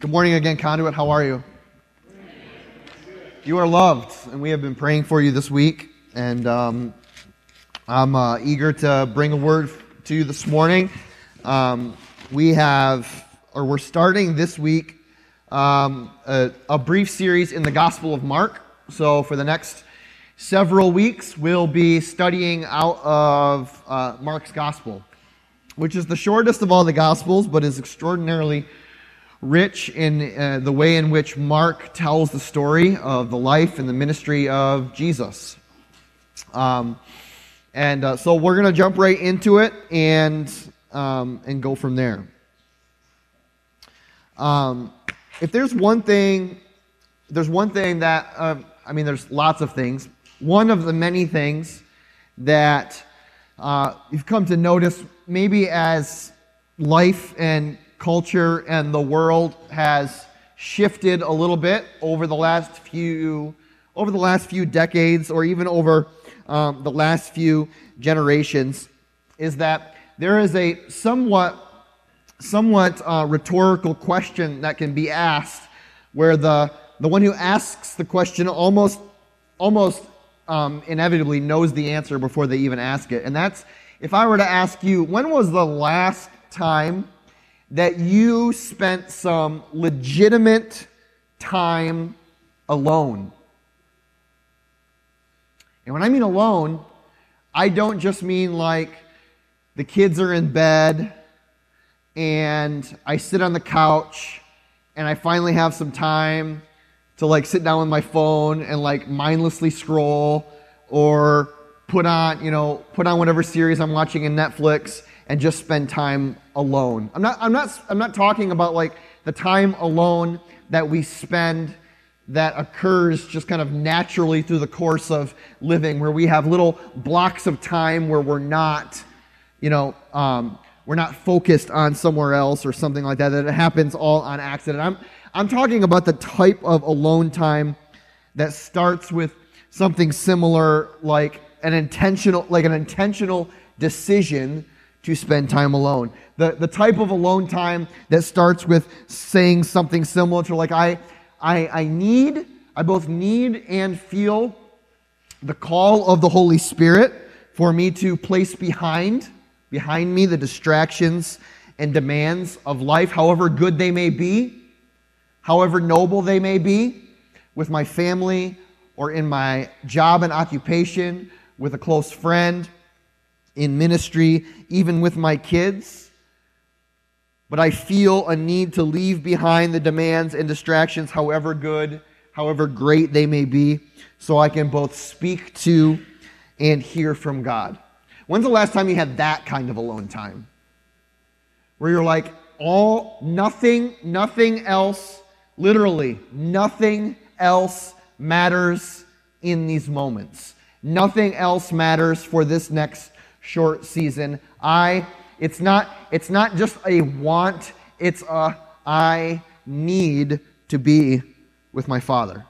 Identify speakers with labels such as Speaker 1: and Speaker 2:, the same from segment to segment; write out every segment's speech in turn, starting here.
Speaker 1: Good morning again, Conduit. How are you? You are loved, and we have been praying for you this week. And um, I'm uh, eager to bring a word to you this morning. Um, we have, or we're starting this week, um, a, a brief series in the Gospel of Mark. So for the next several weeks, we'll be studying out of uh, Mark's Gospel, which is the shortest of all the Gospels, but is extraordinarily rich in uh, the way in which Mark tells the story of the life and the ministry of Jesus. Um, and uh, so we're going to jump right into it and, um, and go from there. Um, if there's one thing, there's one thing that, uh, I mean, there's lots of things. One of the many things that uh, you've come to notice maybe as life and culture and the world has shifted a little bit over the last few over the last few decades or even over um, the last few generations is that there is a somewhat somewhat uh, rhetorical question that can be asked where the the one who asks the question almost almost um, inevitably knows the answer before they even ask it. And that's if i were to ask you when was the last time that you spent some legitimate time alone. And when I mean alone, I don't just mean like the kids are in bed and I sit on the couch and I finally have some time to like sit down with my phone and like mindlessly scroll or put on, you know, put on whatever series I'm watching in Netflix and just spend time alone. I'm not, I'm not, I'm not talking about like the time alone that we spend that occurs just kind of naturally through the course of living, where we have little blocks of time where we're not, you know, um, we're not focused on somewhere else or something like that, that it happens all on accident. I'm, I'm talking about the type of alone time that starts with something similar like an intentional, like an intentional decision to spend time alone. The, the type of alone time that starts with saying something similar to like, I, I, I need, I both need and feel the call of the Holy Spirit for me to place behind, behind me the distractions and demands of life, however good they may be, however noble they may be, with my family or in my job and occupation, with a close friend, in ministry, even with my kids. But I feel a need to leave behind the demands and distractions, however good, however great they may be, so I can both speak to and hear from God. When's the last time you had that kind of alone time? Where you're like, all, nothing, nothing else, literally, nothing else matters in these moments. Nothing else matters for this next short season. I, it's not, it's not just a want, it's a I need to be with my Father.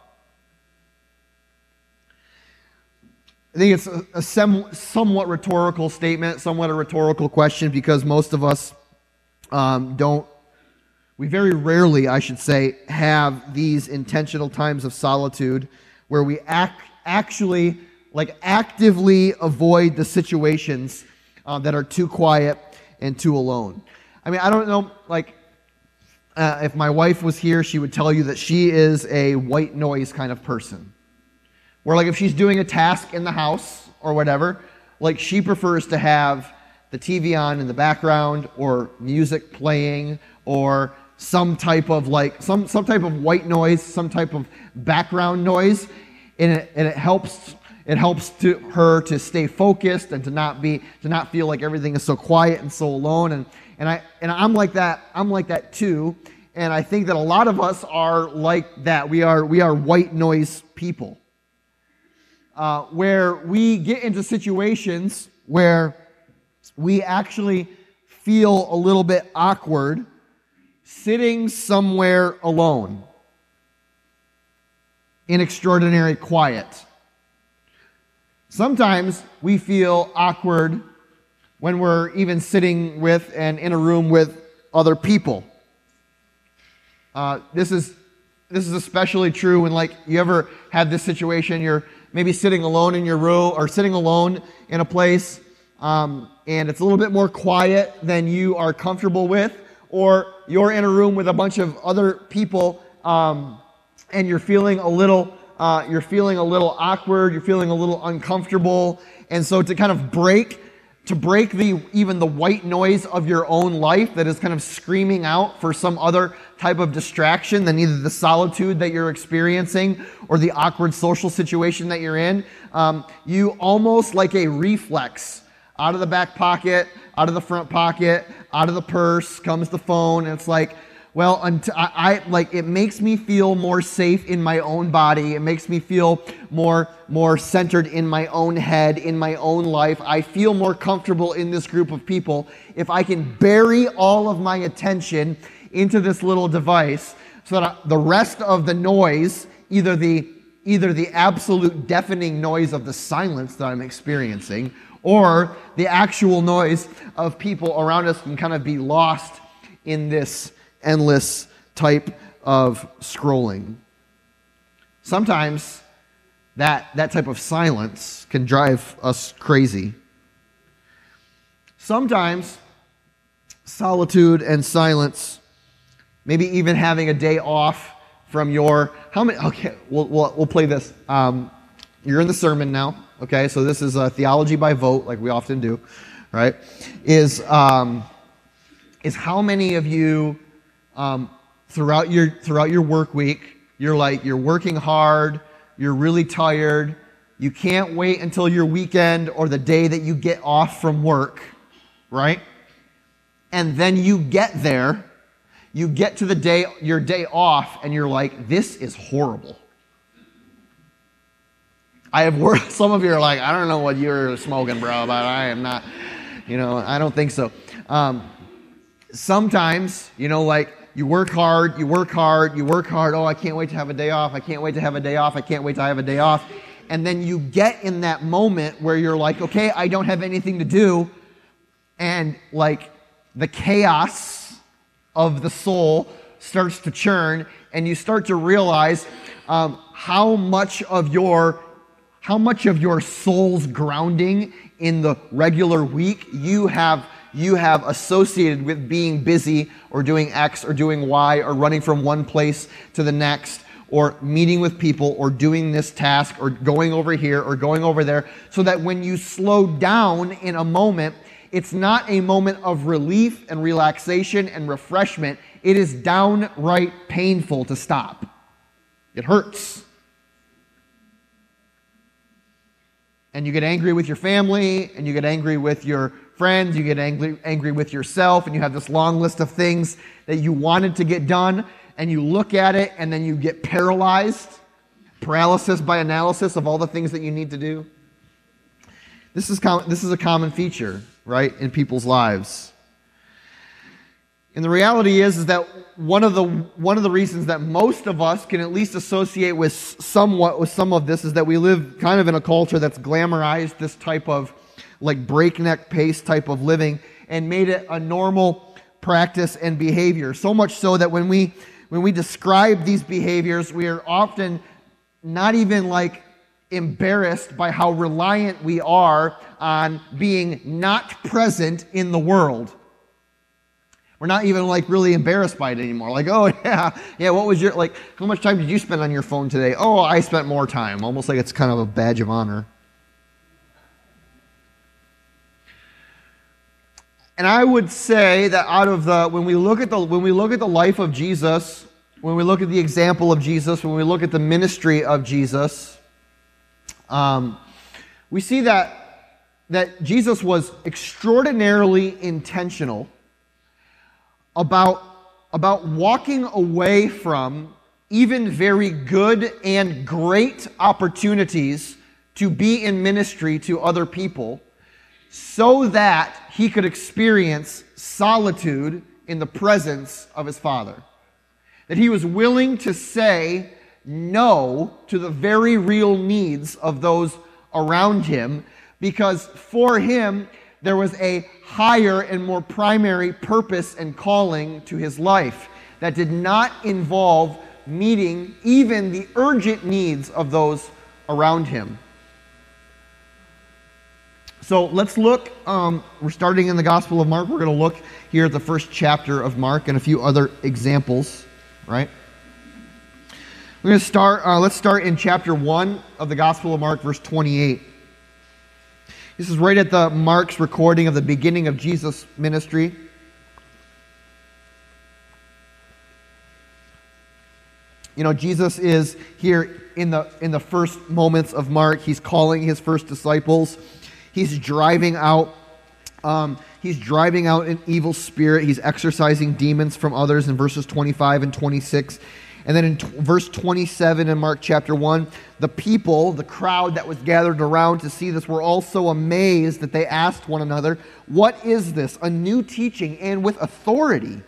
Speaker 1: I think it's a, a sem- somewhat rhetorical statement, somewhat a rhetorical question, because most of us um, don't, we very rarely, I should say, have these intentional times of solitude where we act, actually like actively avoid the situations uh, that are too quiet and too alone. I mean, I don't know, like, uh, if my wife was here, she would tell you that she is a white noise kind of person. Where, like, if she's doing a task in the house or whatever, like, she prefers to have the TV on in the background or music playing or some type of like some some type of white noise, some type of background noise, and it, and it helps it helps to her to stay focused and to not be to not feel like everything is so quiet and so alone. And and I and I'm like that. I'm like that too. And I think that a lot of us are like that. We are we are white noise people, uh, where we get into situations where we actually feel a little bit awkward sitting somewhere alone in extraordinary quiet Sometimes we feel awkward when we're even sitting with and in a room with other people. Uh, this is this is especially true when like you ever have this situation. You're maybe sitting alone in your room or sitting alone in a place, um, and it's a little bit more quiet than you are comfortable with, or you're in a room with a bunch of other people, um, and you're feeling a little uh, you're feeling a little awkward, you're feeling a little uncomfortable, and so to kind of break to break the even the white noise of your own life that is kind of screaming out for some other type of distraction than either the solitude that you're experiencing or the awkward social situation that you're in um, you almost like a reflex. Out of the back pocket out of the front pocket out of the purse comes the phone. And it's like well, until I, I, like it makes me feel more safe in my own body. It makes me feel more more centered in my own head, in my own life. I feel more comfortable in this group of people if I can bury all of my attention into this little device so that the rest of the noise, either the either the absolute deafening noise of the silence that I'm experiencing or the actual noise of people around us can kind of be lost in this endless type of scrolling. Sometimes that, that type of silence can drive us crazy. Sometimes solitude and silence, maybe even having a day off from your how many okay we'll, we'll, we'll play this um, you're in the sermon now okay so this is a theology by vote like we often do right is um, is how many of you um, throughout your throughout your work week. You're like you're working hard. You're really tired. You can't wait until your weekend or the day that you get off from work, right? And then you get there, you get to the day your day off, and you're like, this is horrible. I have worked, some of you are like, I don't know what you're smoking, bro, but I am not, you know, I don't think so. Um, sometimes, you know, like you work hard, you work hard, you work hard. Oh, I can't wait to have a day off. I can't wait to have a day off. I can't wait to have a day off. And then you get in that moment where you're like, okay, I don't have anything to do. And like the chaos of the soul starts to churn, and you start to realize um, how much of your how much of your soul's grounding in the regular week you have you have associated with being busy or doing X or doing Y or running from one place to the next or meeting with people or doing this task or going over here or going over there so that when you slow down in a moment, it's not a moment of relief and relaxation and refreshment. It is downright painful to stop. It hurts. And you get angry with your family and you get angry with your friends, you get angry, angry with yourself, and you have this long list of things that you wanted to get done, and you look at it, and then you get paralyzed, paralysis by analysis of all the things that you need to do. This is, com- this is a common feature, right, in people's lives. And the reality is, is that one of the one of the reasons that most of us can at least associate with somewhat with some of this is that we live kind of in a culture that's glamorized this type of like breakneck pace type of living and made it a normal practice and behavior. So much so that when we when we describe these behaviors, we are often not even like embarrassed by how reliant we are on being not present in the world. We're not even like really embarrassed by it anymore. Like, oh yeah, yeah, what was your like how much time did you spend on your phone today? Oh, I spent more time. Almost like it's kind of a badge of honor. And I would say that out of the when we look at the when we look at the life of Jesus, when we look at the example of Jesus, when we look at the ministry of Jesus, um, we see that that Jesus was extraordinarily intentional about about walking away from even very good and great opportunities to be in ministry to other people so that he could experience solitude in the presence of his Father. That he was willing to say no to the very real needs of those around him because for him there was a higher and more primary purpose and calling to his life. that did not involve meeting even the urgent needs of those around him. So let's look. Um, we're starting in the Gospel of Mark. We're going to look here at the first chapter of Mark and a few other examples, right? We're going to start, uh, let's start in chapter 1 of the Gospel of Mark, verse 28. This is right at the Mark's recording of the beginning of Jesus' ministry. You know, Jesus is here in the, in the first moments of Mark. He's calling his first disciples. He's driving out. Um, he's driving out an evil spirit. He's exorcising demons from others in verses 25 and 26. And then in t- verse 27 in Mark chapter 1, the people, the crowd that was gathered around to see this, were all so amazed that they asked one another, What is this? A new teaching and with authority.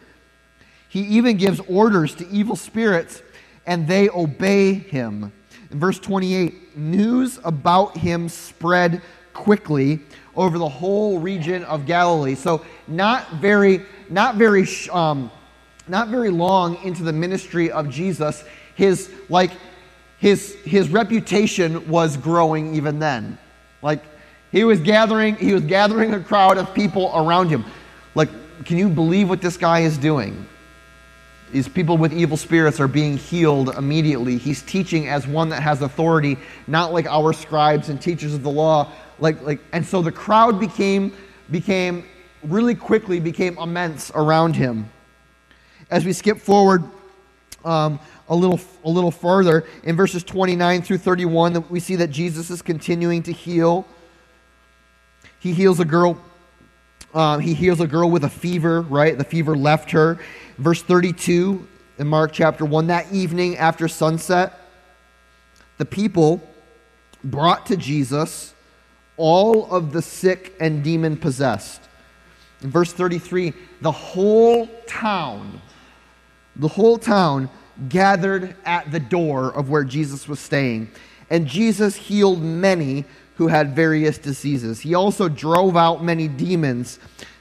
Speaker 1: He even gives orders to evil spirits, and they obey him. In verse 28, news about him spread quickly over the whole region of Galilee. So, not very, not very. Um, not very long into the ministry of Jesus, his like his his reputation was growing even then. Like he was gathering he was gathering a crowd of people around him. Like can you believe what this guy is doing? These people with evil spirits are being healed immediately. He's teaching as one that has authority, not like our scribes and teachers of the law. Like, like, and so the crowd became, became really quickly became immense around him. As we skip forward um, a little a little further in verses 29 through 31 we see that jesus is continuing to heal. He heals a girl um, he heals a girl with a fever right? The fever left her. Verse 32 in mark chapter 1 that evening after sunset the people brought to jesus all of the sick and demon possessed in verse 33 the whole town the whole town gathered at the door of where Jesus was staying. And Jesus healed many who had various diseases. He also drove out many demons,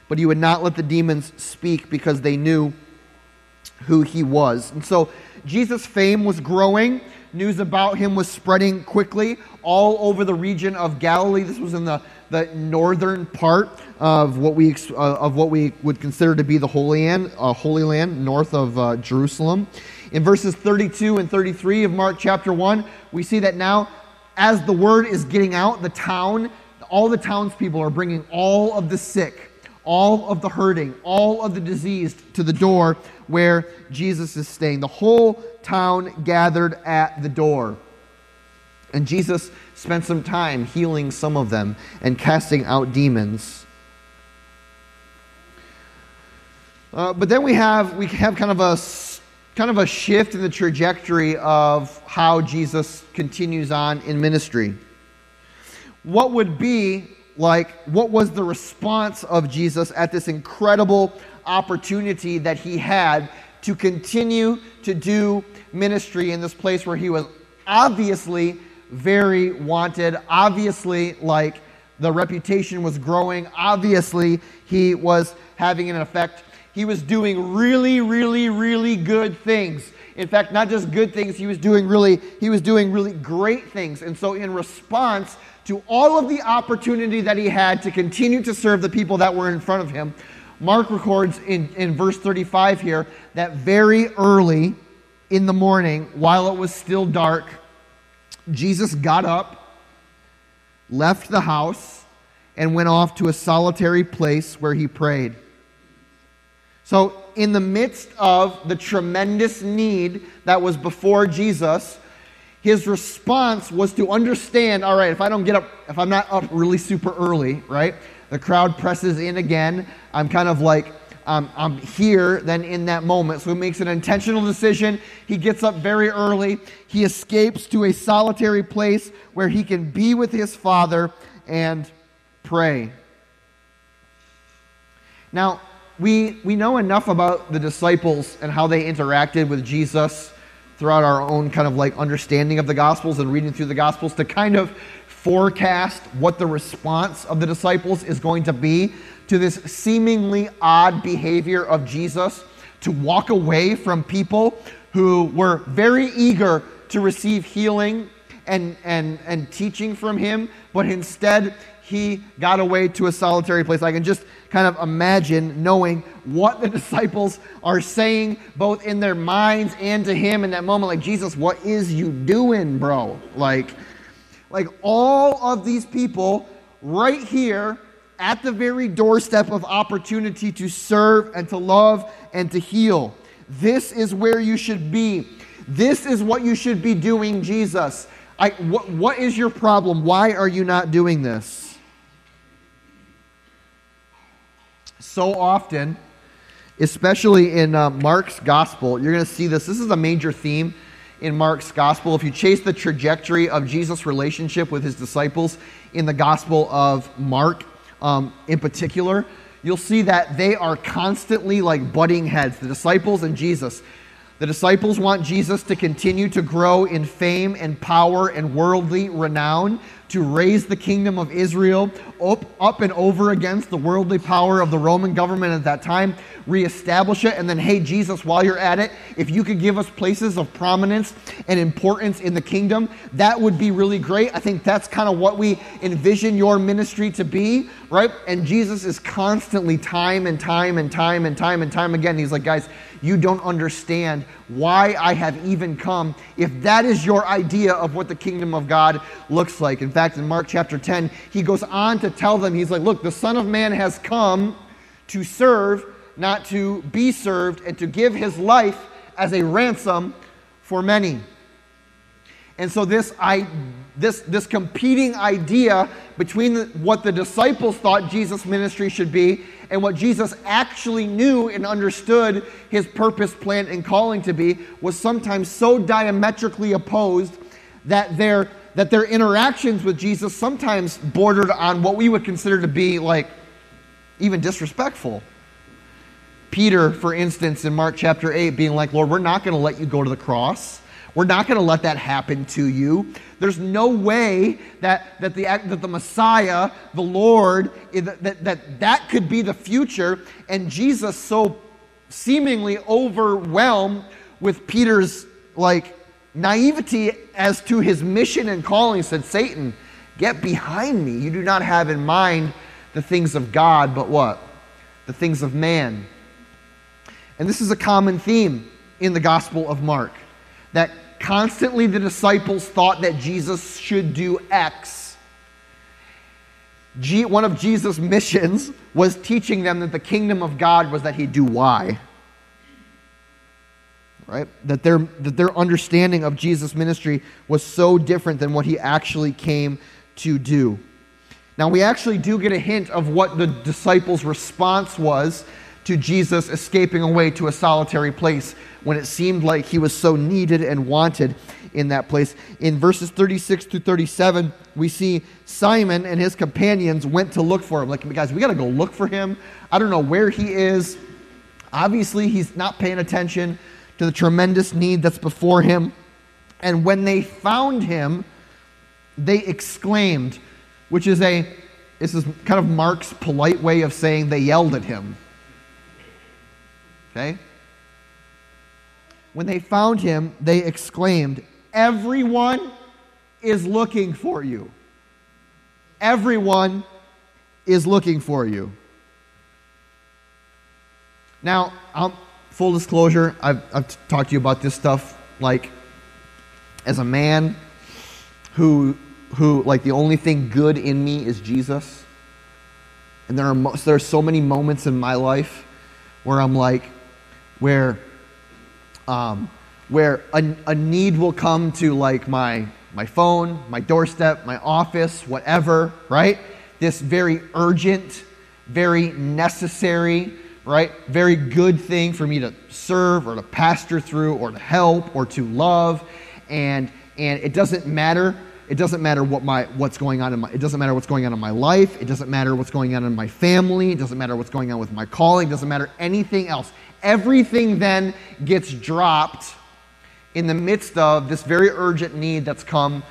Speaker 1: but he would not let the demons speak because they knew who he was. And so Jesus' fame was growing. News about him was spreading quickly all over the region of Galilee. This was in the, the northern part of what we uh, of what we would consider to be the Holy Land, uh, Holy Land, north of uh, Jerusalem. In verses 32 and 33 of Mark chapter 1, we see that now, as the word is getting out, the town, all the townspeople are bringing all of the sick, all of the hurting, all of the diseased to the door where Jesus is staying. The whole town gathered at the door. And Jesus spent some time healing some of them and casting out demons. Uh, but then we have we have kind of a kind of a shift in the trajectory of how Jesus continues on in ministry. What would be like what was the response of Jesus at this incredible opportunity that he had to continue to do ministry in this place where he was obviously very wanted, obviously like the reputation was growing, obviously he was having an effect he was doing really, really, really good things. In fact, not just good things, he was doing really, he was doing really great things. And so in response to all of the opportunity that he had to continue to serve the people that were in front of him, Mark records in, in verse 35 here that very early in the morning, while it was still dark, Jesus got up, left the house, and went off to a solitary place where he prayed. So, in the midst of the tremendous need that was before Jesus, his response was to understand all right, if I don't get up, if I'm not up really super early, right? The crowd presses in again. I'm kind of like, um, I'm here then in that moment. So he makes an intentional decision. He gets up very early. He escapes to a solitary place where he can be with his father and pray. Now, we, we know enough about the disciples and how they interacted with Jesus throughout our own kind of like understanding of the Gospels and reading through the Gospels to kind of forecast what the response of the disciples is going to be to this seemingly odd behavior of Jesus to walk away from people who were very eager to receive healing and, and, and teaching from him, but instead he got away to a solitary place. I can just kind of imagine knowing what the disciples are saying, both in their minds and to him in that moment. Like, Jesus, what is you doing, bro? Like, like all of these people right here at the very doorstep of opportunity to serve and to love and to heal. This is where you should be. This is what you should be doing, Jesus. I, what, what is your problem? Why are you not doing this? So often, especially in uh, Mark's gospel, you're going to see this. This is a major theme in Mark's gospel. If you chase the trajectory of Jesus' relationship with his disciples in the gospel of Mark um, in particular, you'll see that they are constantly like butting heads, the disciples and Jesus. The disciples want Jesus to continue to grow in fame and power and worldly renown, to raise the kingdom of Israel up, up and over against the worldly power of the Roman government at that time, reestablish it, and then, hey, Jesus, while you're at it, if you could give us places of prominence and importance in the kingdom, that would be really great. I think that's kind of what we envision your ministry to be, right? And Jesus is constantly, time and time and time and time and time again, he's like, guys, you don't understand why I have even come if that is your idea of what the kingdom of God looks like. In fact, in Mark chapter 10, he goes on to tell them, he's like, look, the Son of Man has come to serve not to be served, and to give his life as a ransom for many. And so this, I, this, this competing idea between the, what the disciples thought Jesus' ministry should be and what Jesus actually knew and understood his purpose, plan, and calling to be was sometimes so diametrically opposed that their, that their interactions with Jesus sometimes bordered on what we would consider to be like even disrespectful. Peter, for instance, in Mark chapter 8, being like, Lord, we're not going to let you go to the cross. We're not going to let that happen to you. There's no way that, that, the, that the Messiah, the Lord, that, that, that could be the future. And Jesus, so seemingly overwhelmed with Peter's like naivety as to his mission and calling, said, Satan, get behind me. You do not have in mind the things of God, but what? The things of man. And this is a common theme in the Gospel of Mark that constantly the disciples thought that Jesus should do X. G- one of Jesus' missions was teaching them that the kingdom of God was that he'd do Y. Right? That their, that their understanding of Jesus' ministry was so different than what he actually came to do. Now, we actually do get a hint of what the disciples' response was to Jesus escaping away to a solitary place when it seemed like he was so needed and wanted in that place. In verses 36 to 37, we see Simon and his companions went to look for him. Like, guys, we got to go look for him. I don't know where he is. Obviously, he's not paying attention to the tremendous need that's before him. And when they found him, they exclaimed, which is a this is kind of Mark's polite way of saying they yelled at him. Okay? When they found him, they exclaimed, Everyone is looking for you. Everyone is looking for you. Now, um, full disclosure, I've, I've talked to you about this stuff like as a man who, who like the only thing good in me is Jesus. And there are, there are so many moments in my life where I'm like, where, um, where a, a need will come to like my, my phone, my doorstep, my office, whatever, right? This very urgent, very necessary, right? Very good thing for me to serve or to pastor through or to help or to love. And, and it doesn't matter it doesn't matter what my what's going on in my it doesn't matter what's going on in my life. It doesn't matter what's going on in my family. It doesn't matter what's going on with my calling. It doesn't matter anything else. Everything then gets dropped in the midst of this very urgent need that's come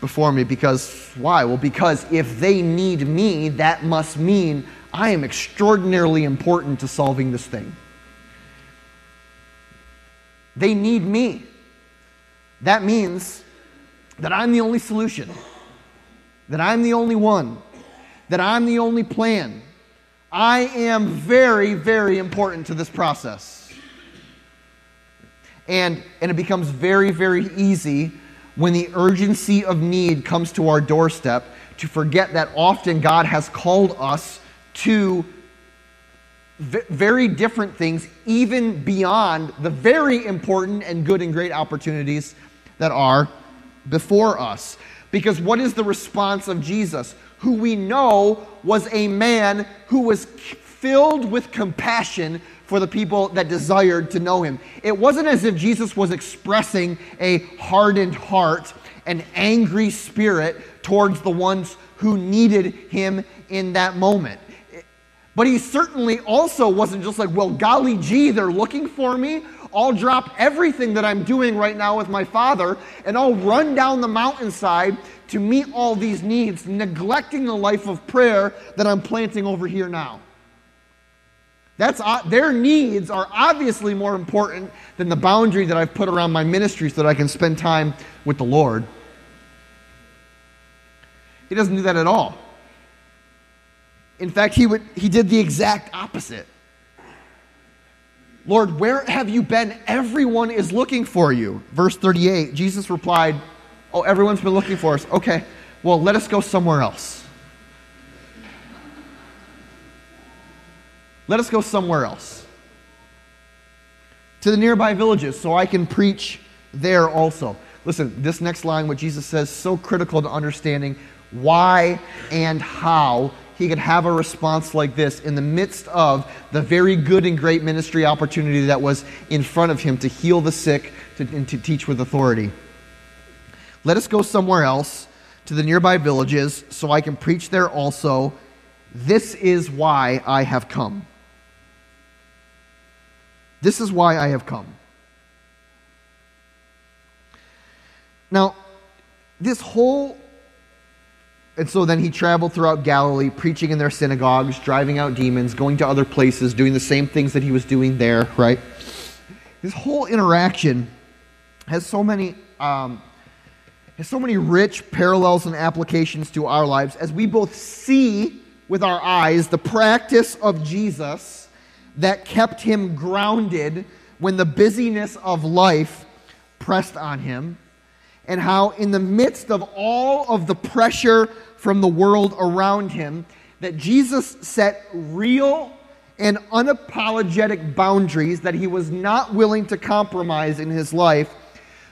Speaker 1: before me. Because why? Well, because if they need me, that must mean I am extraordinarily important to solving this thing. They need me. That means that I'm the only solution, that I'm the only one, that I'm the only plan. I am very, very important to this process. And, and it becomes very, very easy when the urgency of need comes to our doorstep to forget that often God has called us to very different things, even beyond the very important and good and great opportunities that are before us. Because what is the response of Jesus, who we know was a man who was filled with compassion for the people that desired to know him? It wasn't as if Jesus was expressing a hardened heart, an angry spirit towards the ones who needed him in that moment. But he certainly also wasn't just like, well, golly gee, they're looking for me. I'll drop everything that I'm doing right now with my father and I'll run down the mountainside to meet all these needs, neglecting the life of prayer that I'm planting over here now. That's, uh, their needs are obviously more important than the boundary that I've put around my ministry so that I can spend time with the Lord. He doesn't do that at all. In fact, he, would, he did the exact opposite. Lord, where have you been? Everyone is looking for you. Verse 38, Jesus replied, Oh, everyone's been looking for us. Okay, well, let us go somewhere else. Let us go somewhere else. To the nearby villages so I can preach there also. Listen, this next line, what Jesus says, so critical to understanding why and how he could have a response like this in the midst of the very good and great ministry opportunity that was in front of him to heal the sick to, and to teach with authority. Let us go somewhere else to the nearby villages so I can preach there also. This is why I have come. This is why I have come. Now, this whole and so then he traveled throughout Galilee, preaching in their synagogues, driving out demons, going to other places, doing the same things that he was doing there, right? This whole interaction has so many, um, has so many rich parallels and applications to our lives as we both see with our eyes the practice of Jesus that kept him grounded when the busyness of life pressed on him, and how, in the midst of all of the pressure from the world around him, that Jesus set real and unapologetic boundaries that he was not willing to compromise in his life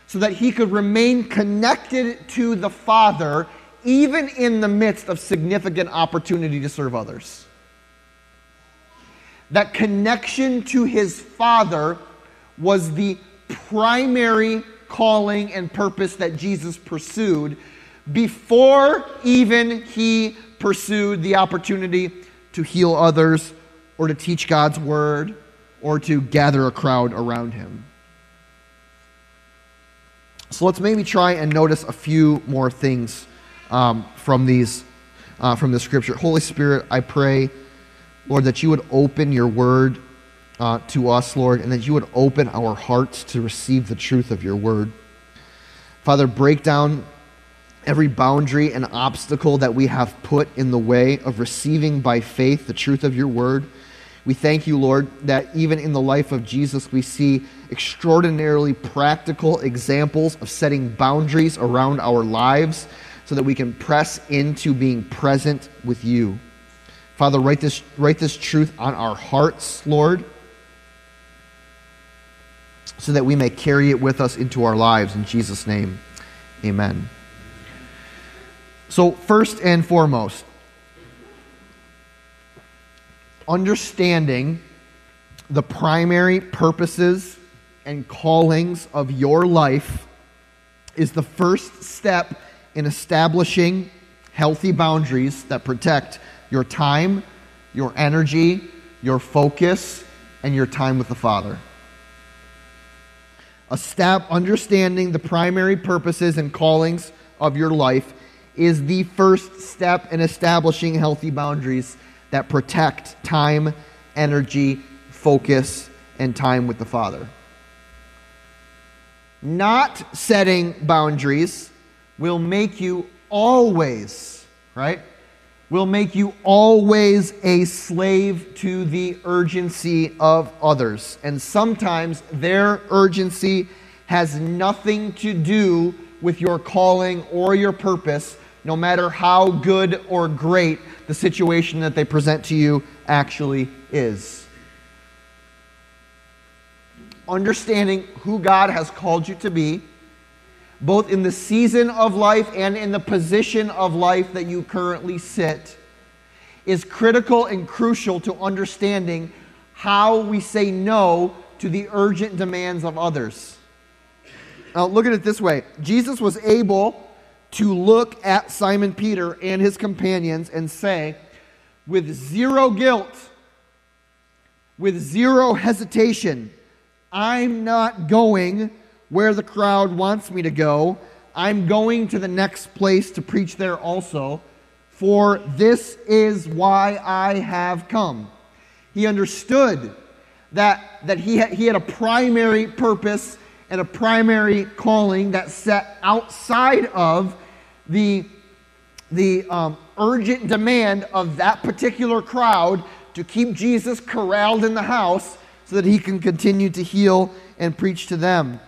Speaker 1: so that he could remain connected to the Father even in the midst of significant opportunity to serve others. That connection to his Father was the primary calling and purpose that Jesus pursued before even he pursued the opportunity to heal others or to teach God's word or to gather a crowd around him. So let's maybe try and notice a few more things um, from these uh, from the scripture. Holy Spirit, I pray, Lord, that you would open your word uh, to us, Lord, and that you would open our hearts to receive the truth of your word. Father, break down every boundary and obstacle that we have put in the way of receiving by faith the truth of your word. We thank you, Lord, that even in the life of Jesus, we see extraordinarily practical examples of setting boundaries around our lives so that we can press into being present with you. Father, write this, write this truth on our hearts, Lord, so that we may carry it with us into our lives. In Jesus' name, amen. So, first and foremost, understanding the primary purposes and callings of your life is the first step in establishing healthy boundaries that protect your time, your energy, your focus, and your time with the Father. A step understanding the primary purposes and callings of your life is the first step in establishing healthy boundaries that protect time, energy, focus, and time with the Father. not setting boundaries will make you always, right? Will make you always a slave to the urgency of others. And sometimes their urgency has nothing to do with your calling or your purpose, no matter how good or great the situation that they present to you actually is. Understanding who God has called you to be, both in the season of life and in the position of life that you currently sit, is critical and crucial to understanding how we say no to the urgent demands of others. Now, look at it this way Jesus was able to look at Simon Peter and his companions and say, with zero guilt, with zero hesitation, I'm not going where the crowd wants me to go. I'm going to the next place to preach there also, for this is why I have come. He understood that, that he, had, he had a primary purpose and a primary calling that set outside of the, the um, urgent demand of that particular crowd to keep Jesus corralled in the house so that he can continue to heal and preach to them.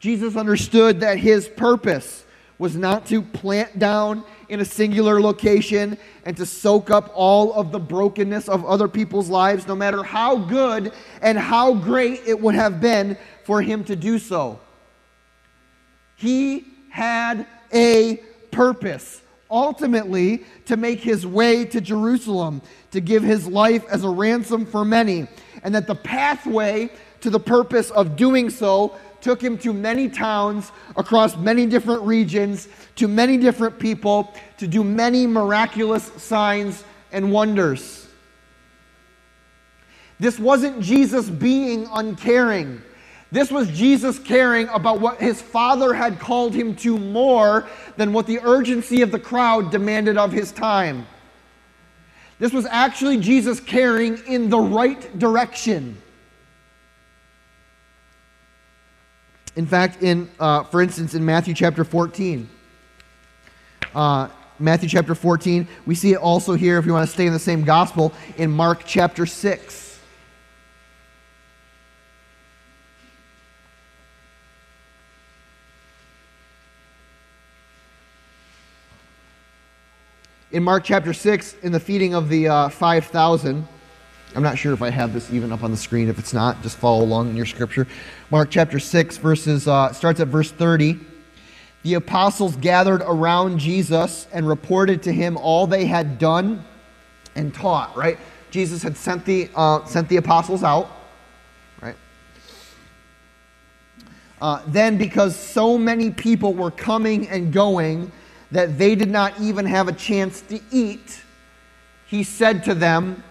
Speaker 1: Jesus understood that his purpose was not to plant down in a singular location and to soak up all of the brokenness of other people's lives, no matter how good and how great it would have been for him to do so. He had a purpose, ultimately, to make his way to Jerusalem, to give his life as a ransom for many, and that the pathway to the purpose of doing so took him to many towns across many different regions, to many different people, to do many miraculous signs and wonders. This wasn't Jesus being uncaring. This was Jesus caring about what his father had called him to more than what the urgency of the crowd demanded of his time. This was actually Jesus caring in the right direction. In fact, in uh, for instance, in Matthew chapter 14, uh, Matthew chapter 14, we see it also here. If you want to stay in the same gospel, in Mark chapter 6. In Mark chapter 6, in the feeding of the uh, 5,000, I'm not sure if I have this even up on the screen. If it's not, just follow along in your scripture. Mark chapter 6, verses, uh, starts at verse 30. The apostles gathered around Jesus and reported to him all they had done and taught, right? Jesus had sent the, uh, sent the apostles out, right? Uh, then, because so many people were coming and going that they did not even have a chance to eat, he said to them,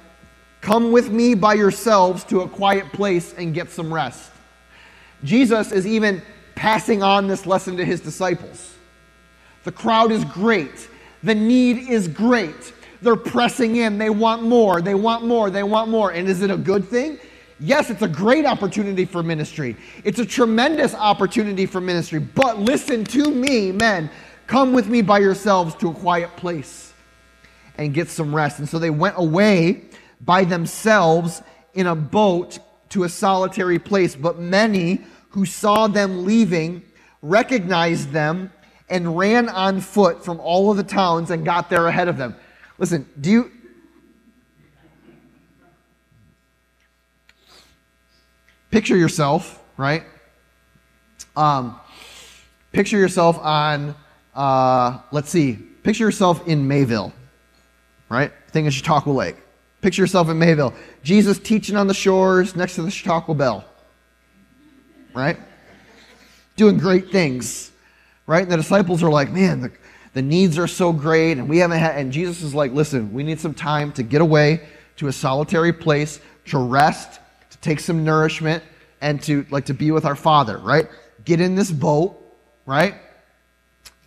Speaker 1: Come with me by yourselves to a quiet place and get some rest. Jesus is even passing on this lesson to his disciples. The crowd is great, the need is great. They're pressing in, they want more, they want more, they want more. And is it a good thing? Yes, it's a great opportunity for ministry. It's a tremendous opportunity for ministry. But listen to me, men. Come with me by yourselves to a quiet place and get some rest. And so they went away by themselves in a boat to a solitary place, but many who saw them leaving recognized them and ran on foot from all of the towns and got there ahead of them. Listen, do you. Picture yourself, right? Um, picture yourself on, uh, let's see, picture yourself in Mayville, right? Think of Chautauqua Lake. Picture yourself in Mayville. Jesus teaching on the shores next to the Chautauqua Belle. Right? Doing great things. Right? And the disciples are like, man, the, the needs are so great, and we haven't had and Jesus is like, listen, we need some time to get away to a solitary place, to rest, to take some nourishment, and to like to be with our Father, right? Get in this boat, right?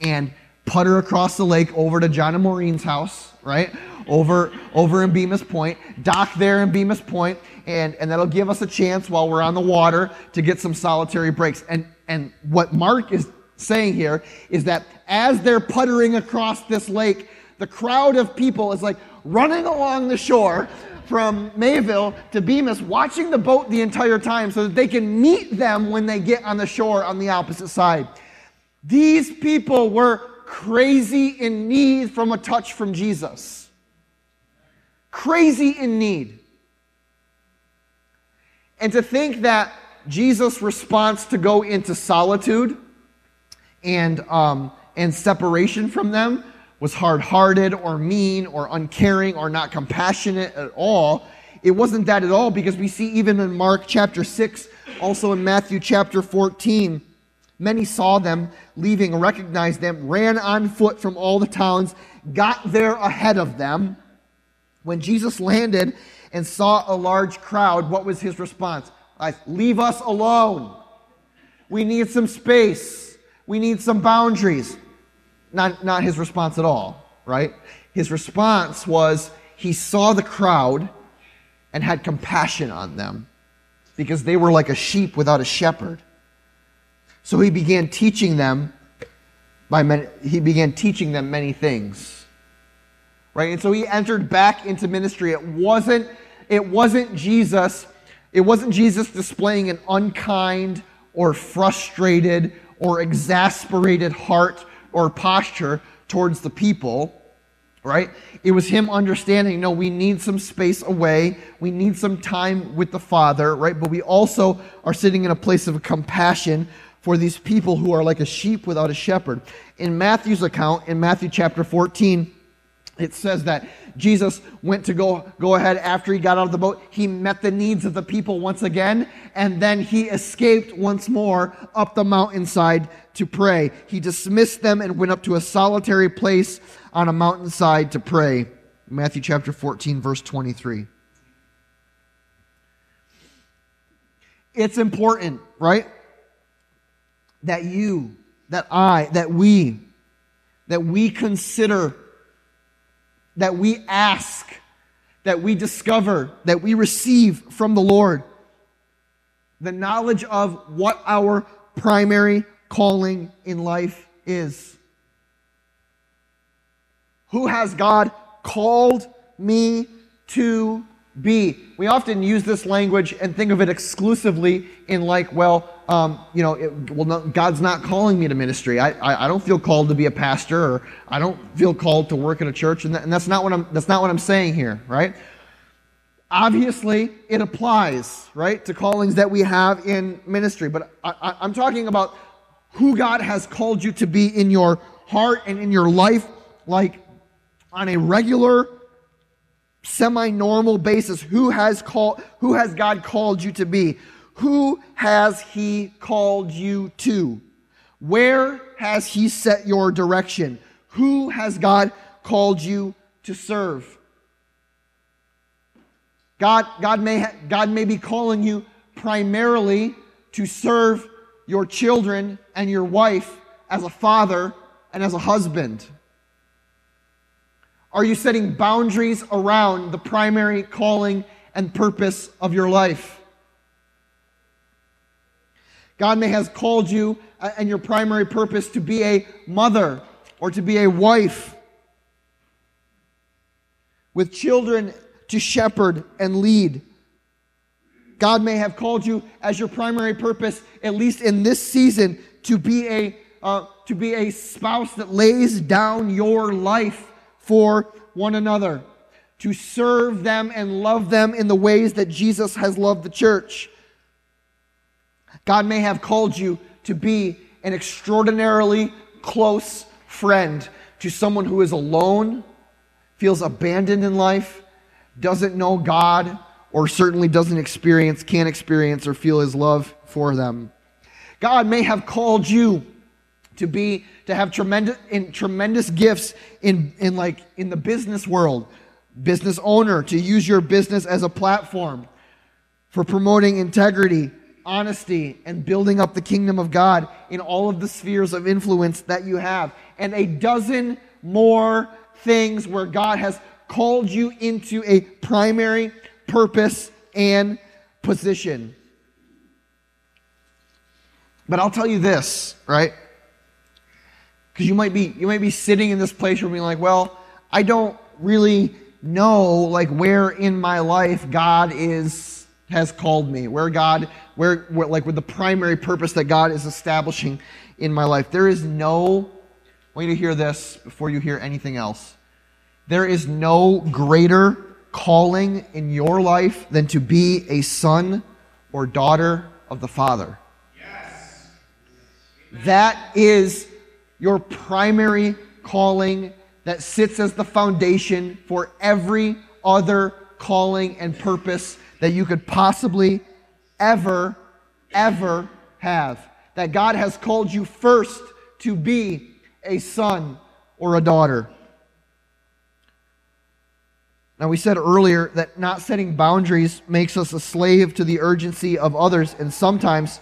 Speaker 1: And putter across the lake over to John and Maureen's house, right? over, over in Bemus Point, dock there in Bemus Point, and, and that'll give us a chance while we're on the water to get some solitary breaks. And and what Mark is saying here is that as they're puttering across this lake, the crowd of people is like running along the shore from Mayville to Bemus, watching the boat the entire time so that they can meet them when they get on the shore on the opposite side. These people were crazy in need from a touch from Jesus. Crazy in need. And to think that Jesus' response to go into solitude and, um, and separation from them was hard hearted or mean or uncaring or not compassionate at all. It wasn't that at all because we see even in Mark chapter 6, also in Matthew chapter 14, many saw them leaving, recognized them, ran on foot from all the towns, got there ahead of them. When Jesus landed and saw a large crowd, what was his response? Leave us alone. We need some space. We need some boundaries. Not, not his response at all, right? His response was he saw the crowd and had compassion on them because they were like a sheep without a shepherd. So he began teaching them by many, he began teaching them many things. Right? And so he entered back into ministry. It wasn't it wasn't Jesus it wasn't Jesus displaying an unkind or frustrated or exasperated heart or posture towards the people, right? It was him understanding, no, we need some space away. We need some time with the Father, right? But we also are sitting in a place of compassion for these people who are like a sheep without a shepherd. In Matthew's account, in Matthew chapter 14, it says that Jesus went to go, go ahead after he got out of the boat. He met the needs of the people once again, and then he escaped once more up the mountainside to pray. He dismissed them and went up to a solitary place on a mountainside to pray. Matthew chapter 14, verse 23. It's important, right? That you, that I, that we, that we consider that we ask, that we discover, that we receive from the Lord. The knowledge of what our primary calling in life is. Who has God called me to be? We often use this language and think of it exclusively in like, well, um, you know, it, well, no, God's not calling me to ministry. I, I, I, don't feel called to be a pastor, or I don't feel called to work in a church, and, that, and that's not what I'm. That's not what I'm saying here, right? Obviously, it applies, right, to callings that we have in ministry. But I, I'm talking about who God has called you to be in your heart and in your life, like on a regular, semi-normal basis. Who has called? Who has God called you to be? Who has He called you to? Where has He set your direction? Who has God called you to serve? God, God, may, God may be calling you primarily to serve your children and your wife as a father and as a husband. Are you setting boundaries around the primary calling and purpose of your life? God may have called you uh, and your primary purpose to be a mother or to be a wife with children to shepherd and lead. God may have called you as your primary purpose, at least in this season, to be a uh, to be a spouse that lays down your life for one another, to serve them and love them in the ways that Jesus has loved the church. God may have called you to be an extraordinarily close friend to someone who is alone, feels abandoned in life, doesn't know God, or certainly doesn't experience, can't experience, or feel his love for them. God may have called you to be to have tremendous in tremendous gifts in in like in the business world business owner to use your business as a platform for promoting integrity honesty, and building up the kingdom of God in all of the spheres of influence that you have. And a dozen more things where God has called you into a primary purpose and position. But I'll tell you this, right? Because you might be you might be sitting in this place where being like, well, I don't really know like where in my life God is has called me, where God, where, where like with the primary purpose that God is establishing in my life. There is no, I want you to hear this before you hear anything else. There is no greater calling in your life than to be a son or daughter of the Father. Yes. That is your primary calling that sits as the foundation for every other calling and purpose that you could possibly ever, ever have. That God has called you first to be a son or a daughter. Now, we said earlier that not setting boundaries makes us a slave to the urgency of others, and sometimes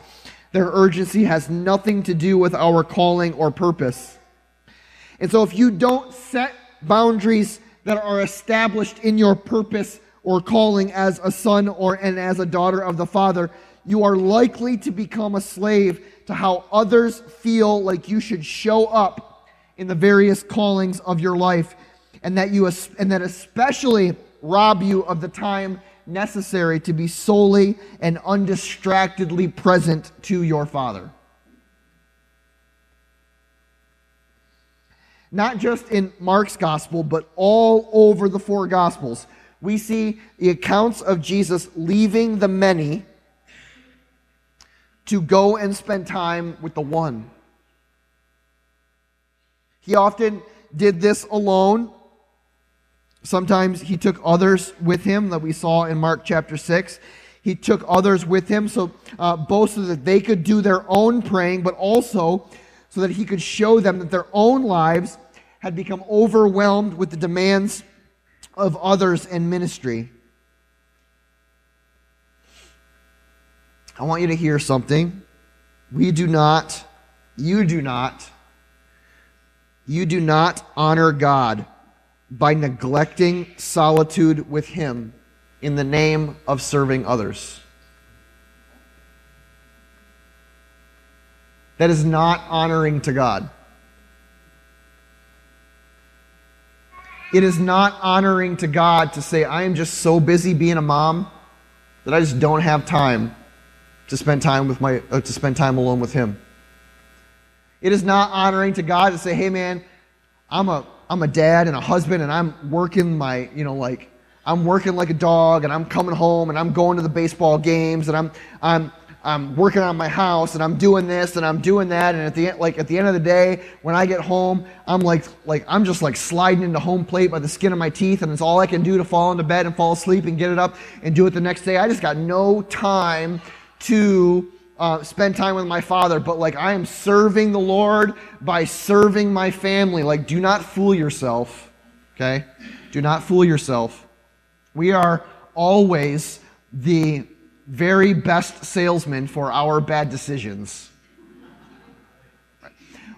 Speaker 1: their urgency has nothing to do with our calling or purpose. And so, if you don't set boundaries that are established in your purpose or calling as a son or and as a daughter of the Father, you are likely to become a slave to how others feel like you should show up in the various callings of your life and that you and that especially rob you of the time necessary to be solely and undistractedly present to your father. Not just in Mark's gospel but all over the four gospels we see the accounts of Jesus leaving the many to go and spend time with the one. He often did this alone Sometimes he took others with him that we saw in Mark chapter 6. He took others with him, so uh, both so that they could do their own praying, but also so that he could show them that their own lives had become overwhelmed with the demands of others in ministry. I want you to hear something. We do not, you do not, you do not honor God by neglecting solitude with Him in the name of serving others. That is not honoring to God. It is not honoring to God to say, I am just so busy being a mom that I just don't have time to spend time with my uh, to spend time alone with him. It is not honoring to God to say, "Hey man, I'm a I'm a dad and a husband and I'm working my, you know, like I'm working like a dog and I'm coming home and I'm going to the baseball games and I'm I'm I'm working on my house and I'm doing this and I'm doing that and at the end like at the end of the day when I get home I'm like like I'm just like sliding into home plate by the skin of my teeth and it's all I can do to fall into bed and fall asleep and get it up and do it the next day. I just got no time to uh, spend time with my father, but like I am serving the Lord by serving my family. Like, do not fool yourself, okay? Do not fool yourself. We are always the very best salesman for our bad decisions.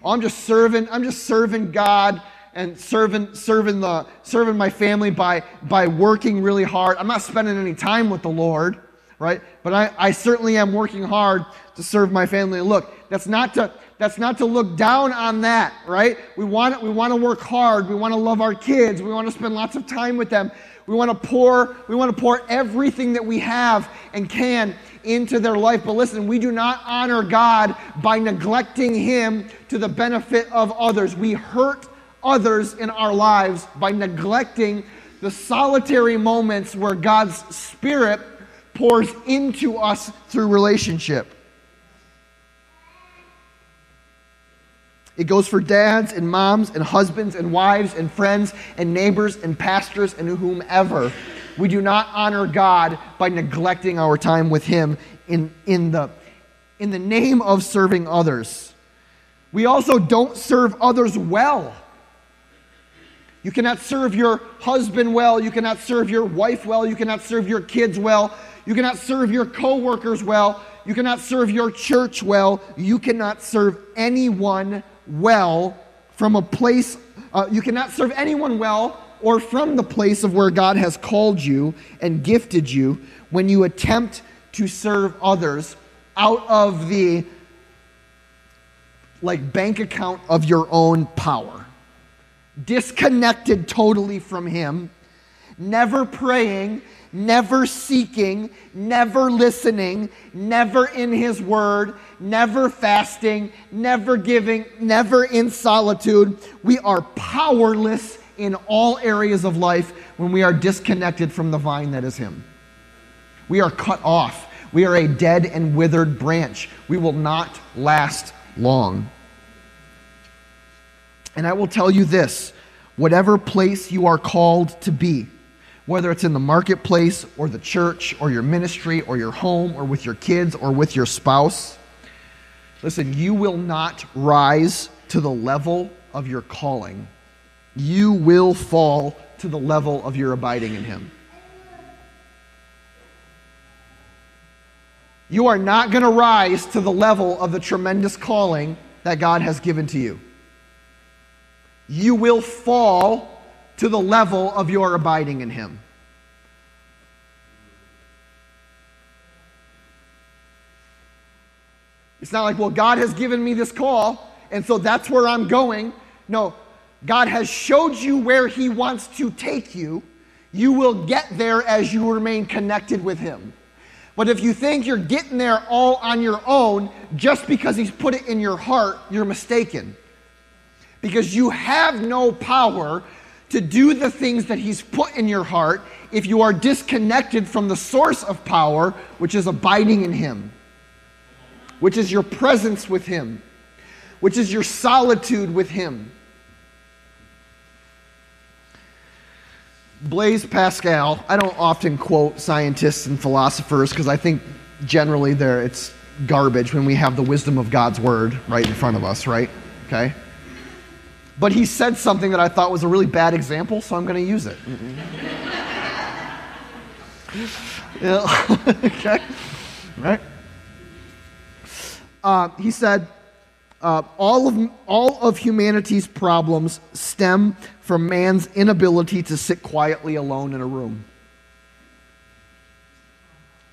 Speaker 1: Oh, I'm just serving, I'm just serving God and serving serving the serving my family by by working really hard. I'm not spending any time with the Lord right? But I, I certainly am working hard to serve my family. look, that's not to that's not to look down on that, right? We want we want to work hard. We want to love our kids. We want to spend lots of time with them. We want to pour we want to pour everything that we have and can into their life. But listen, we do not honor God by neglecting him to the benefit of others. We hurt others in our lives by neglecting the solitary moments where God's spirit pours into us through relationship. It goes for dads and moms and husbands and wives and friends and neighbors and pastors and whomever. We do not honor God by neglecting our time with Him in, in, the, in the name of serving others. We also don't serve others well. You cannot serve your husband well. You cannot serve your wife well. You cannot serve your kids well. You cannot serve your coworkers well. You cannot serve your church well. You cannot serve anyone well from a place, uh, you cannot serve anyone well or from the place of where God has called you and gifted you when you attempt to serve others out of the like bank account of your own power. Disconnected totally from Him, never praying, never seeking, never listening, never in His Word, never fasting, never giving, never in solitude. We are powerless in all areas of life when we are disconnected from the vine that is Him. We are cut off. We are a dead and withered branch. We will not last long. And I will tell you this whatever place you are called to be, whether it's in the marketplace or the church or your ministry or your home or with your kids or with your spouse, listen, you will not rise to the level of your calling. You will fall to the level of your abiding in Him. You are not going to rise to the level of the tremendous calling that God has given to you. You will fall to the level of your abiding in Him. It's not like, well, God has given me this call, and so that's where I'm going. No, God has showed you where He wants to take you. You will get there as you remain connected with Him. But if you think you're getting there all on your own just because He's put it in your heart, you're mistaken. Because you have no power to do the things that He's put in your heart if you are disconnected from the source of power, which is abiding in Him, which is your presence with Him, which is your solitude with Him. Blaise Pascal, I don't often quote scientists and philosophers because I think generally they it's garbage when we have the wisdom of God's word right in front of us, right? Okay? But he said something that I thought was a really bad example, so I'm going to use it. okay? Right? Uh, he said, uh, all, of, all of humanity's problems stem from man's inability to sit quietly alone in a room.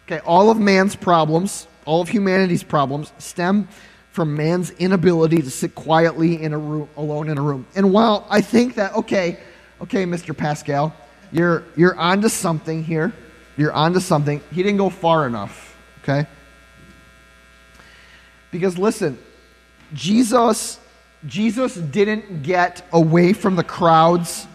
Speaker 1: Okay, all of man's problems, all of humanity's problems, stem from man's inability to sit quietly in a room, alone in a room. And while I think that, okay, okay, Mr. Pascal, you're, you're onto something here. You're onto something. He didn't go far enough, okay? Because listen, Jesus Jesus didn't get away from the crowds.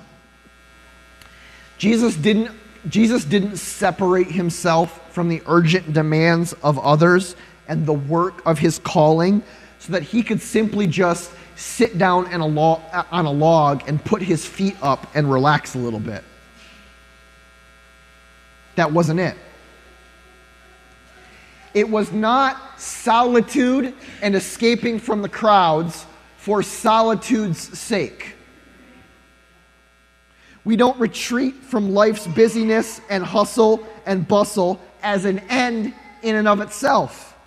Speaker 1: Jesus didn't, Jesus didn't separate himself from the urgent demands of others and the work of his calling so that he could simply just sit down a on a log and put his feet up and relax a little bit. That wasn't it. It was not solitude and escaping from the crowds for solitude's sake. We don't retreat from life's busyness and hustle and bustle as an end in and of itself.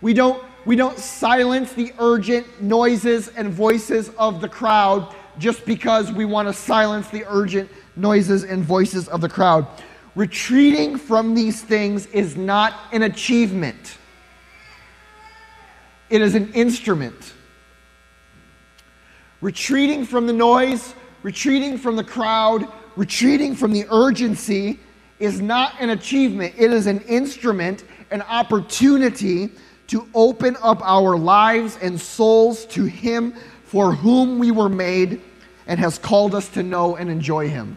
Speaker 1: We don't, we don't silence the urgent noises and voices of the crowd just because we want to silence the urgent noises and voices of the crowd. Retreating from these things is not an achievement, it is an instrument retreating from the noise, retreating from the crowd, retreating from the urgency is not an achievement. It is an instrument, an opportunity to open up our lives and souls to Him for whom we were made and has called us to know and enjoy Him.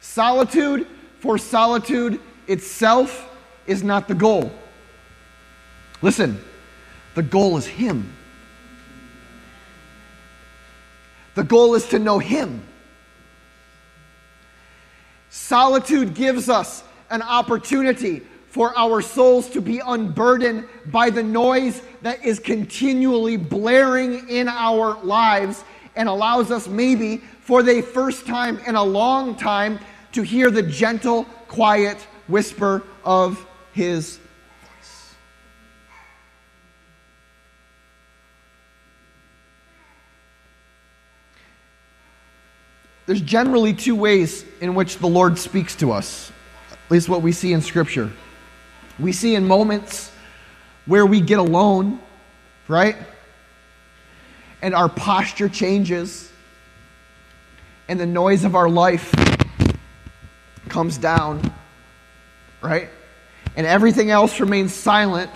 Speaker 1: Solitude for solitude itself is not the goal. Listen, the goal is Him. The goal is to know Him. Solitude gives us an opportunity for our souls to be unburdened by the noise that is continually blaring in our lives and allows us, maybe for the first time in a long time, to hear the gentle, quiet whisper of His voice. There's generally two ways in which the Lord speaks to us, at least what we see in Scripture. We see in moments where we get alone, right? And our posture changes, and the noise of our life comes down, right? And everything else remains silent.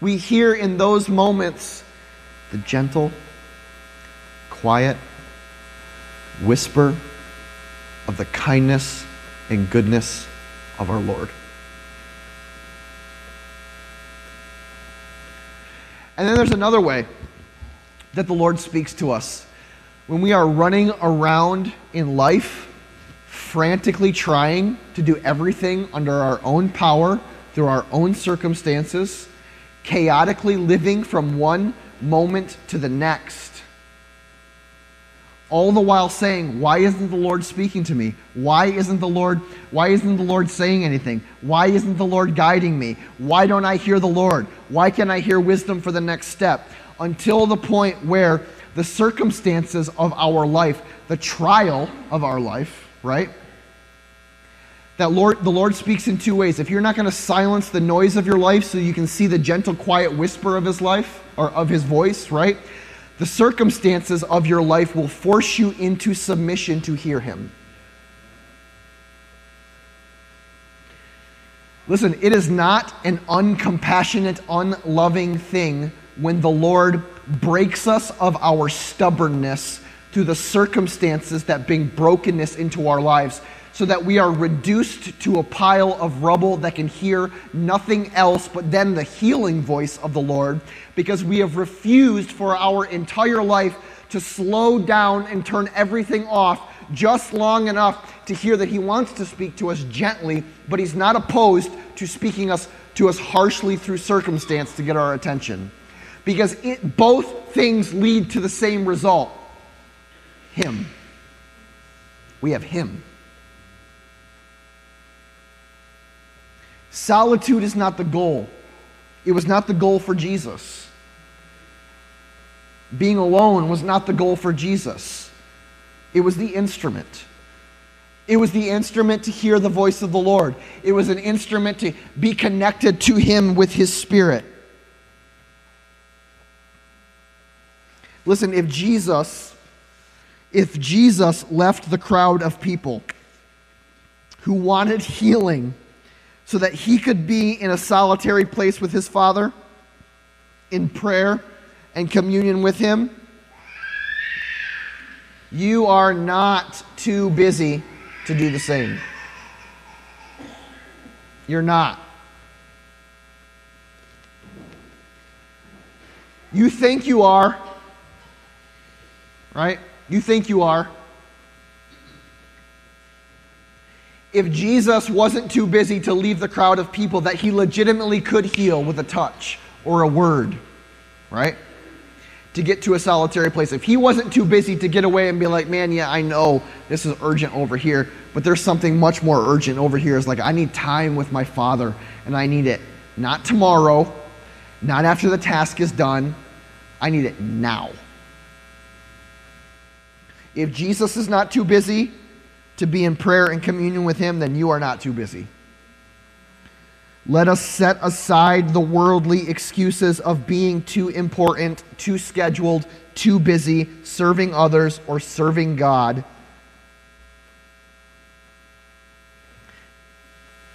Speaker 1: We hear in those moments the gentle, quiet whisper of the kindness and goodness of our Lord. And then there's another way that the Lord speaks to us. When we are running around in life, frantically trying to do everything under our own power, through our own circumstances, chaotically living from one moment to the next, all the while saying, Why isn't the Lord speaking to me? Why isn't the Lord, why isn't the Lord saying anything? Why isn't the Lord guiding me? Why don't I hear the Lord? Why can't I hear wisdom for the next step? Until the point where the circumstances of our life, the trial of our life, right? That Lord, the Lord speaks in two ways. If you're not going to silence the noise of your life so you can see the gentle, quiet whisper of his life or of his voice, right? The circumstances of your life will force you into submission to hear Him. Listen, it is not an uncompassionate, unloving thing when the Lord breaks us of our stubbornness through the circumstances that bring brokenness into our lives so that we are reduced to a pile of rubble that can hear nothing else but then the healing voice of the Lord because we have refused for our entire life to slow down and turn everything off just long enough to hear that he wants to speak to us gently, but he's not opposed to speaking us to us harshly through circumstance to get our attention. Because it, both things lead to the same result. Him. We have him. Solitude is not the goal. It was not the goal for Jesus. Being alone was not the goal for Jesus. It was the instrument. It was the instrument to hear the voice of the Lord. It was an instrument to be connected to Him with His Spirit. Listen, if Jesus, if Jesus left the crowd of people who wanted healing, so that he could be in a solitary place with his Father in prayer and communion with him. You are not too busy to do the same. You're not. You think you are, right? You think you are. if Jesus wasn't too busy to leave the crowd of people that he legitimately could heal with a touch or a word, right? To get to a solitary place. If he wasn't too busy to get away and be like, man, yeah, I know this is urgent over here, but there's something much more urgent over here. It's like, I need time with my father, and I need it not tomorrow, not after the task is done. I need it now. If Jesus is not too busy to be in prayer and communion with Him, then you are not too busy. Let us set aside the worldly excuses of being too important, too scheduled, too busy, serving others, or serving God.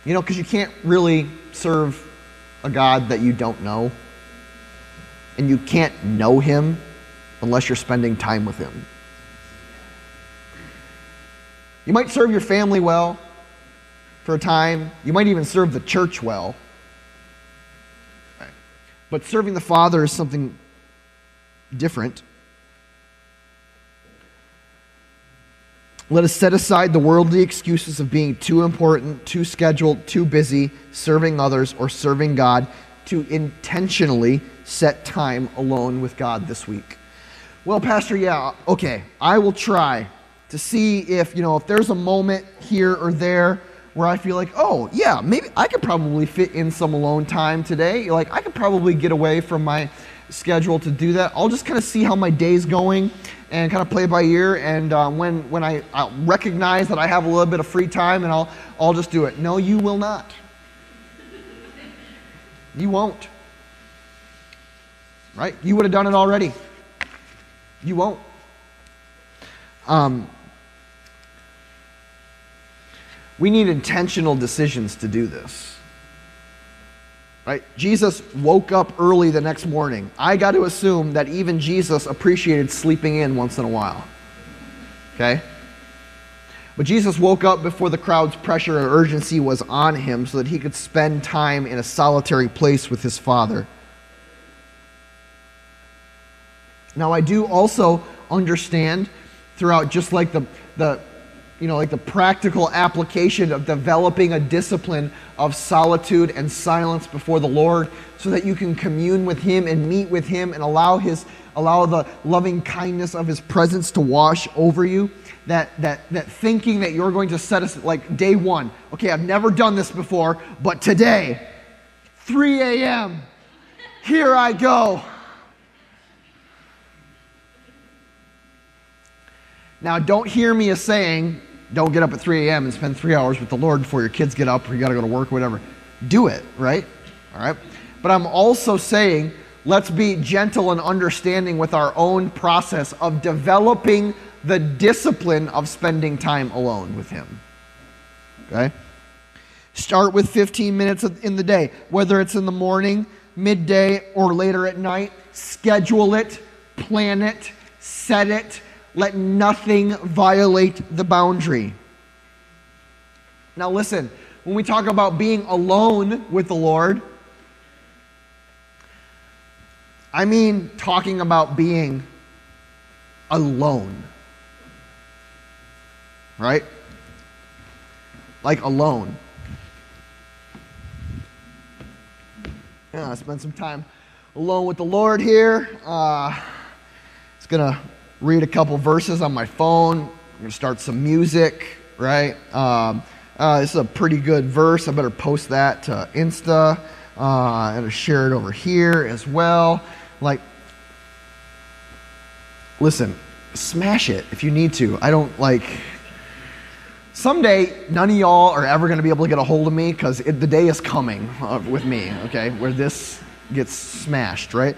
Speaker 1: You know, because you can't really serve a God that you don't know. And you can't know Him unless you're spending time with Him. You might serve your family well for a time. You might even serve the church well. But serving the Father is something different. Let us set aside the worldly excuses of being too important, too scheduled, too busy, serving others, or serving God to intentionally set time alone with God this week. Well, Pastor, yeah, okay, I will try to see if, you know, if there's a moment here or there where I feel like, oh, yeah, maybe I could probably fit in some alone time today. Like, I could probably get away from my schedule to do that. I'll just kind of see how my day's going and kind of play by ear. And uh, when, when I I'll recognize that I have a little bit of free time, and I'll, I'll just do it. No, you will not. You won't. right? You would have done it already. You won't. Um, we need intentional decisions to do this. Right? Jesus woke up early the next morning. I got to assume that even Jesus appreciated sleeping in once in a while. Okay? But Jesus woke up before the crowd's pressure and urgency was on him so that he could spend time in a solitary place with his Father. Now, I do also understand throughout just like the, the you know, like the practical application of developing a discipline of solitude and silence before the Lord so that you can commune with Him and meet with Him and allow His allow the loving kindness of His presence to wash over you. That that that thinking that you're going to set us like day one. Okay, I've never done this before, but today, 3 a.m. Here I go. Now, don't hear me as saying, don't get up at 3 a.m. and spend three hours with the Lord before your kids get up or you got to go to work or whatever. Do it, right? All right? But I'm also saying, let's be gentle and understanding with our own process of developing the discipline of spending time alone with Him. Okay? Start with 15 minutes in the day, whether it's in the morning, midday, or later at night. Schedule it, plan it, set it let nothing violate the boundary. Now, listen, when we talk about being alone with the Lord, I mean talking about being alone. Right? Like alone. Yeah, I spent some time alone with the Lord here. Uh, it's to read a couple verses on my phone. I'm going to start some music, right? Um, uh, this is a pretty good verse. I better post that to Insta uh, and share it over here as well. Like, listen, smash it if you need to. I don't like. Someday, none of y'all are ever going to be able to get a hold of me because the day is coming uh, with me, okay, where this gets smashed, right?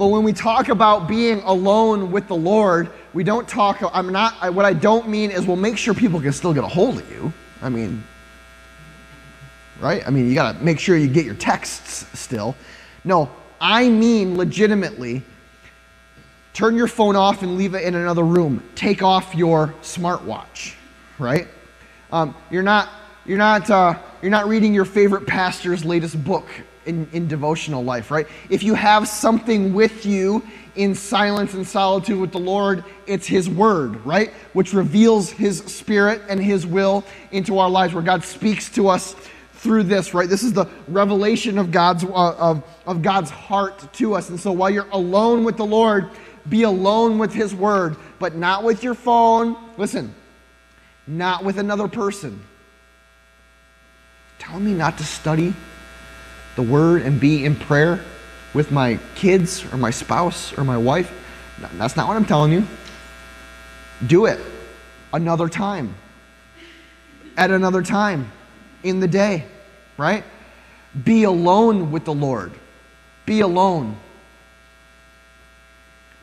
Speaker 1: But when we talk about being alone with the Lord, we don't talk, I'm not, what I don't mean is, well, make sure people can still get a hold of you. I mean, right? I mean, you got to make sure you get your texts still. No, I mean legitimately turn your phone off and leave it in another room. Take off your smartwatch, right? Um, you're not, you're not, uh, you're not reading your favorite pastor's latest book in, in devotional life, right? If you have something with you in silence and solitude with the Lord, it's His Word, right? Which reveals His Spirit and His will into our lives, where God speaks to us through this, right? This is the revelation of God's, uh, of, of God's heart to us. And so while you're alone with the Lord, be alone with His Word, but not with your phone. Listen, not with another person. Tell me not to study the Word and be in prayer with my kids or my spouse or my wife. That's not what I'm telling you. Do it another time, at another time in the day, right? Be alone with the Lord. Be alone.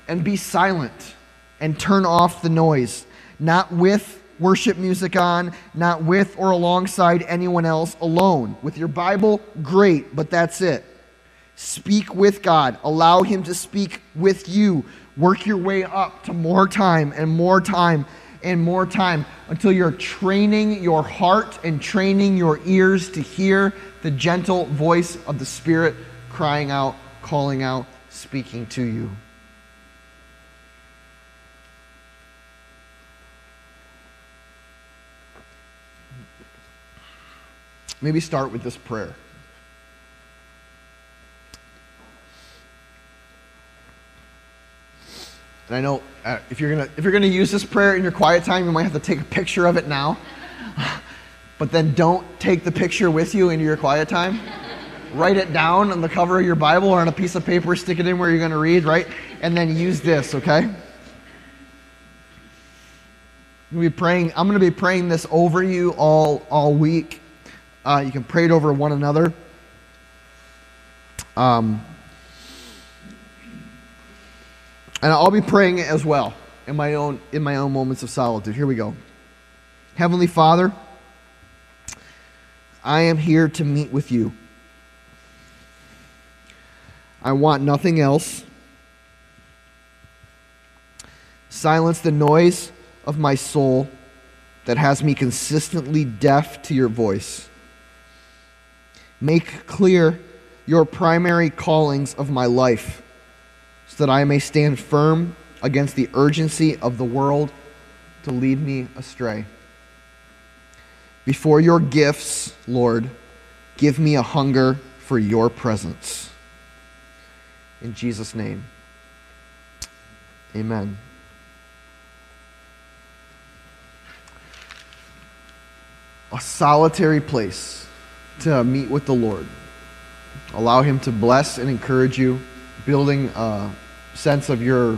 Speaker 1: And be silent and turn off the noise, not with worship music on, not with or alongside anyone else, alone. With your Bible, great, but that's it. Speak with God, allow Him to speak with you. Work your way up to more time and more time and more time until you're training your heart and training your ears to hear the gentle voice of the Spirit crying out, calling out, speaking to you. Maybe start with this prayer. And I know uh, if you're gonna if you're gonna use this prayer in your quiet time, you might have to take a picture of it now. but then don't take the picture with you into your quiet time. Write it down on the cover of your Bible or on a piece of paper, stick it in where you're gonna read, right? And then use this, okay? I'm gonna be praying, I'm gonna be praying this over you all all week. Uh, you can pray it over one another. Um, And I'll be praying as well in my own in my own moments of solitude. Here we go. Heavenly Father, I am here to meet with you. I want nothing else. Silence the noise of my soul that has me consistently deaf to your voice. Make clear your primary callings of my life so that I may stand firm against the urgency of the world to lead me astray. Before your gifts, Lord, give me a hunger for your presence. In Jesus' name, amen. A solitary place to meet with the Lord. Allow Him to bless and encourage you, building a sense of your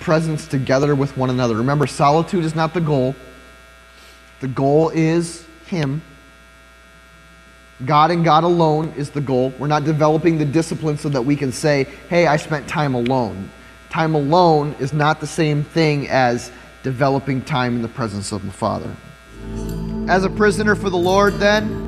Speaker 1: presence together with one another. Remember, solitude is not the goal, the goal is Him. God and God alone is the goal. We're not developing the discipline so that we can say, hey, I spent time alone. Time alone is not the same thing as developing time in the presence of the Father. As a prisoner for the Lord, then,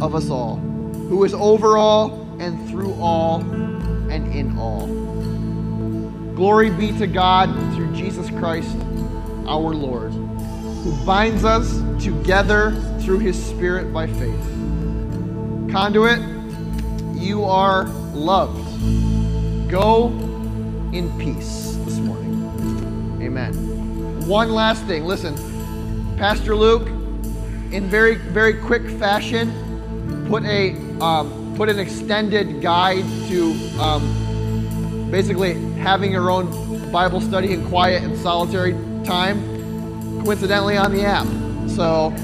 Speaker 1: of us all, who is over all and through all and in all. Glory be to God through Jesus Christ our Lord, who binds us together through his Spirit by faith. Conduit, you are loved. Go in peace this morning. Amen. One last thing. Listen, Pastor Luke, in very, very quick fashion, put a um, put an extended guide to um, basically having your own Bible study in quiet and solitary time, coincidentally on the app. So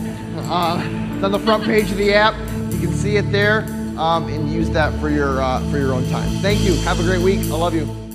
Speaker 1: uh, it's on the front page of the app. You can see it there um, and use that for your uh, for your own time. Thank you. Have a great week. I love you.